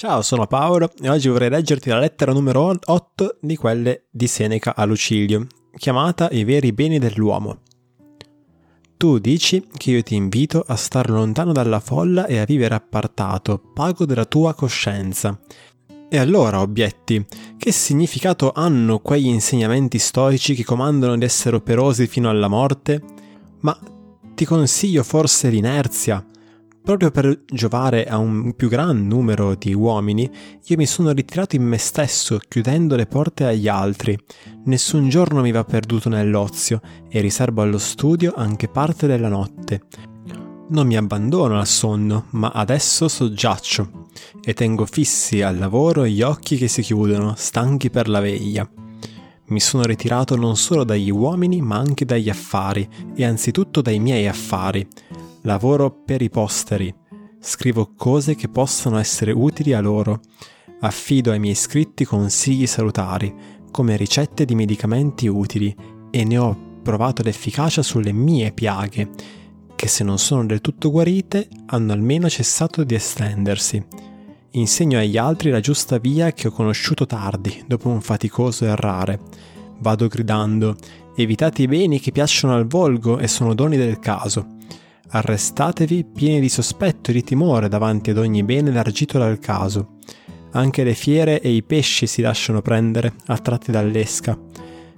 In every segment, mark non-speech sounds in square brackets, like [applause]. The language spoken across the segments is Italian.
Ciao, sono Paolo e oggi vorrei leggerti la lettera numero 8 di quelle di Seneca a Lucilio, chiamata I veri beni dell'uomo. Tu dici che io ti invito a star lontano dalla folla e a vivere appartato, pago della tua coscienza. E allora, obietti, che significato hanno quegli insegnamenti stoici che comandano di essere operosi fino alla morte? Ma ti consiglio forse l'inerzia, Proprio per giovare a un più gran numero di uomini, io mi sono ritirato in me stesso, chiudendo le porte agli altri. Nessun giorno mi va perduto nell'ozio e riservo allo studio anche parte della notte. Non mi abbandono al sonno, ma adesso soggiaccio e tengo fissi al lavoro gli occhi che si chiudono, stanchi per la veglia. Mi sono ritirato non solo dagli uomini, ma anche dagli affari, e anzitutto dai miei affari Lavoro per i posteri. Scrivo cose che possano essere utili a loro. Affido ai miei iscritti consigli salutari, come ricette di medicamenti utili, e ne ho provato l'efficacia sulle mie piaghe, che se non sono del tutto guarite, hanno almeno cessato di estendersi. Insegno agli altri la giusta via che ho conosciuto tardi, dopo un faticoso errare. Vado gridando, evitate i beni che piacciono al volgo e sono doni del caso Arrestatevi pieni di sospetto e di timore davanti ad ogni bene largito dal caso. Anche le fiere e i pesci si lasciano prendere, attratti dall'esca.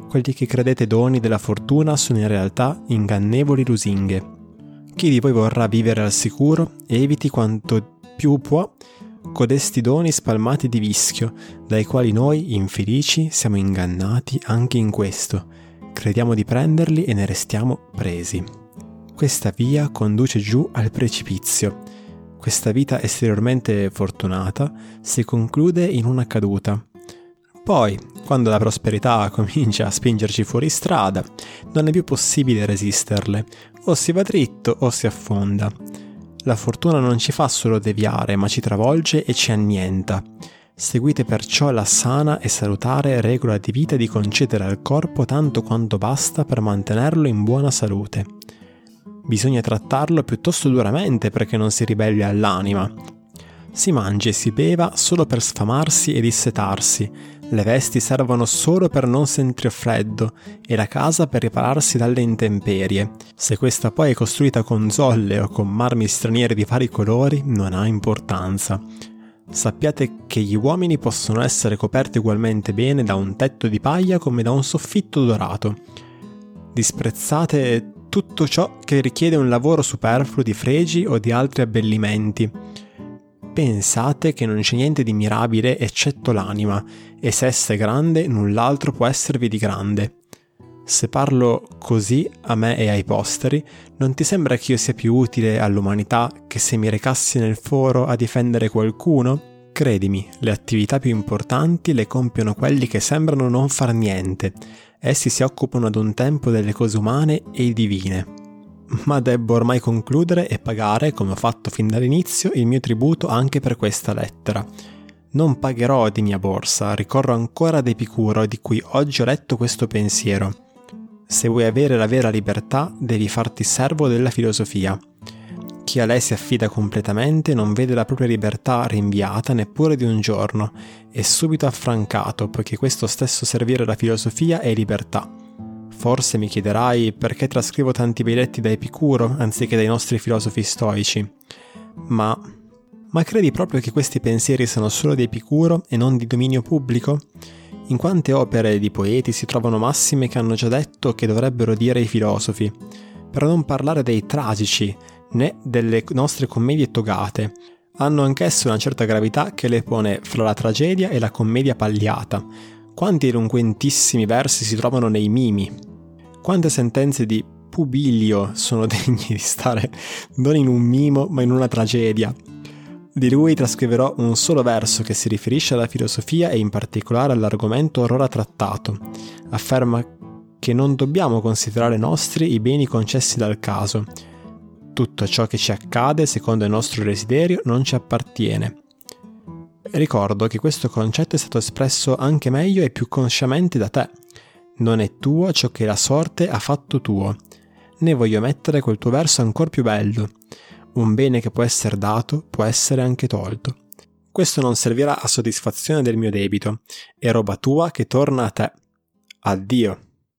Quelli che credete doni della fortuna sono in realtà ingannevoli lusinghe. Chi di voi vorrà vivere al sicuro eviti quanto più può codesti doni spalmati di vischio, dai quali noi, infelici, siamo ingannati anche in questo. Crediamo di prenderli e ne restiamo presi. Questa via conduce giù al precipizio. Questa vita esteriormente fortunata si conclude in una caduta. Poi, quando la prosperità [laughs] comincia a spingerci fuori strada, non è più possibile resisterle, o si va dritto o si affonda. La fortuna non ci fa solo deviare, ma ci travolge e ci annienta. Seguite perciò la sana e salutare regola di vita di concedere al corpo tanto quanto basta per mantenerlo in buona salute bisogna trattarlo piuttosto duramente perché non si ribelli all'anima. Si mangia e si beva solo per sfamarsi e dissetarsi, le vesti servono solo per non sentire freddo e la casa per ripararsi dalle intemperie. Se questa poi è costruita con zolle o con marmi stranieri di vari colori, non ha importanza. Sappiate che gli uomini possono essere coperti ugualmente bene da un tetto di paglia come da un soffitto dorato. Disprezzate tutto ciò che richiede un lavoro superfluo di fregi o di altri abbellimenti. Pensate che non c'è niente di mirabile eccetto l'anima, e se essa è grande, null'altro può esservi di grande. Se parlo così a me e ai posteri, non ti sembra che io sia più utile all'umanità che se mi recassi nel foro a difendere qualcuno? Credimi, le attività più importanti le compiono quelli che sembrano non far niente, Essi si occupano ad un tempo delle cose umane e divine. Ma debbo ormai concludere e pagare, come ho fatto fin dall'inizio, il mio tributo anche per questa lettera. Non pagherò di mia borsa, ricorro ancora ad Epicuro di cui oggi ho letto questo pensiero. Se vuoi avere la vera libertà, devi farti servo della filosofia. Chi a lei si affida completamente non vede la propria libertà rinviata neppure di un giorno, e subito affrancato, poiché questo stesso servire la filosofia è libertà. Forse mi chiederai perché trascrivo tanti bei letti da Epicuro anziché dai nostri filosofi stoici. Ma... Ma credi proprio che questi pensieri siano solo di Epicuro e non di dominio pubblico? In quante opere di poeti si trovano massime che hanno già detto che dovrebbero dire i filosofi? Per non parlare dei tragici, né delle nostre commedie togate. Hanno anch'esse una certa gravità che le pone fra la tragedia e la commedia pagliata. Quanti eloquentissimi versi si trovano nei mimi. Quante sentenze di Pubilio sono [laughs] degni di stare non in un mimo ma in una tragedia. Di lui trascriverò un solo verso che si riferisce alla filosofia e in particolare all'argomento orora trattato. Afferma che non dobbiamo considerare nostri i beni concessi dal caso, tutto ciò che ci accade secondo il nostro desiderio non ci appartiene. Ricordo che questo concetto è stato espresso anche meglio e più consciamente da te. Non è tuo ciò che la sorte ha fatto tuo. Ne voglio mettere quel tuo verso ancora più bello. Un bene che può essere dato può essere anche tolto. questo non servirà a soddisfazione del mio debito, è roba tua che torna a te. Addio.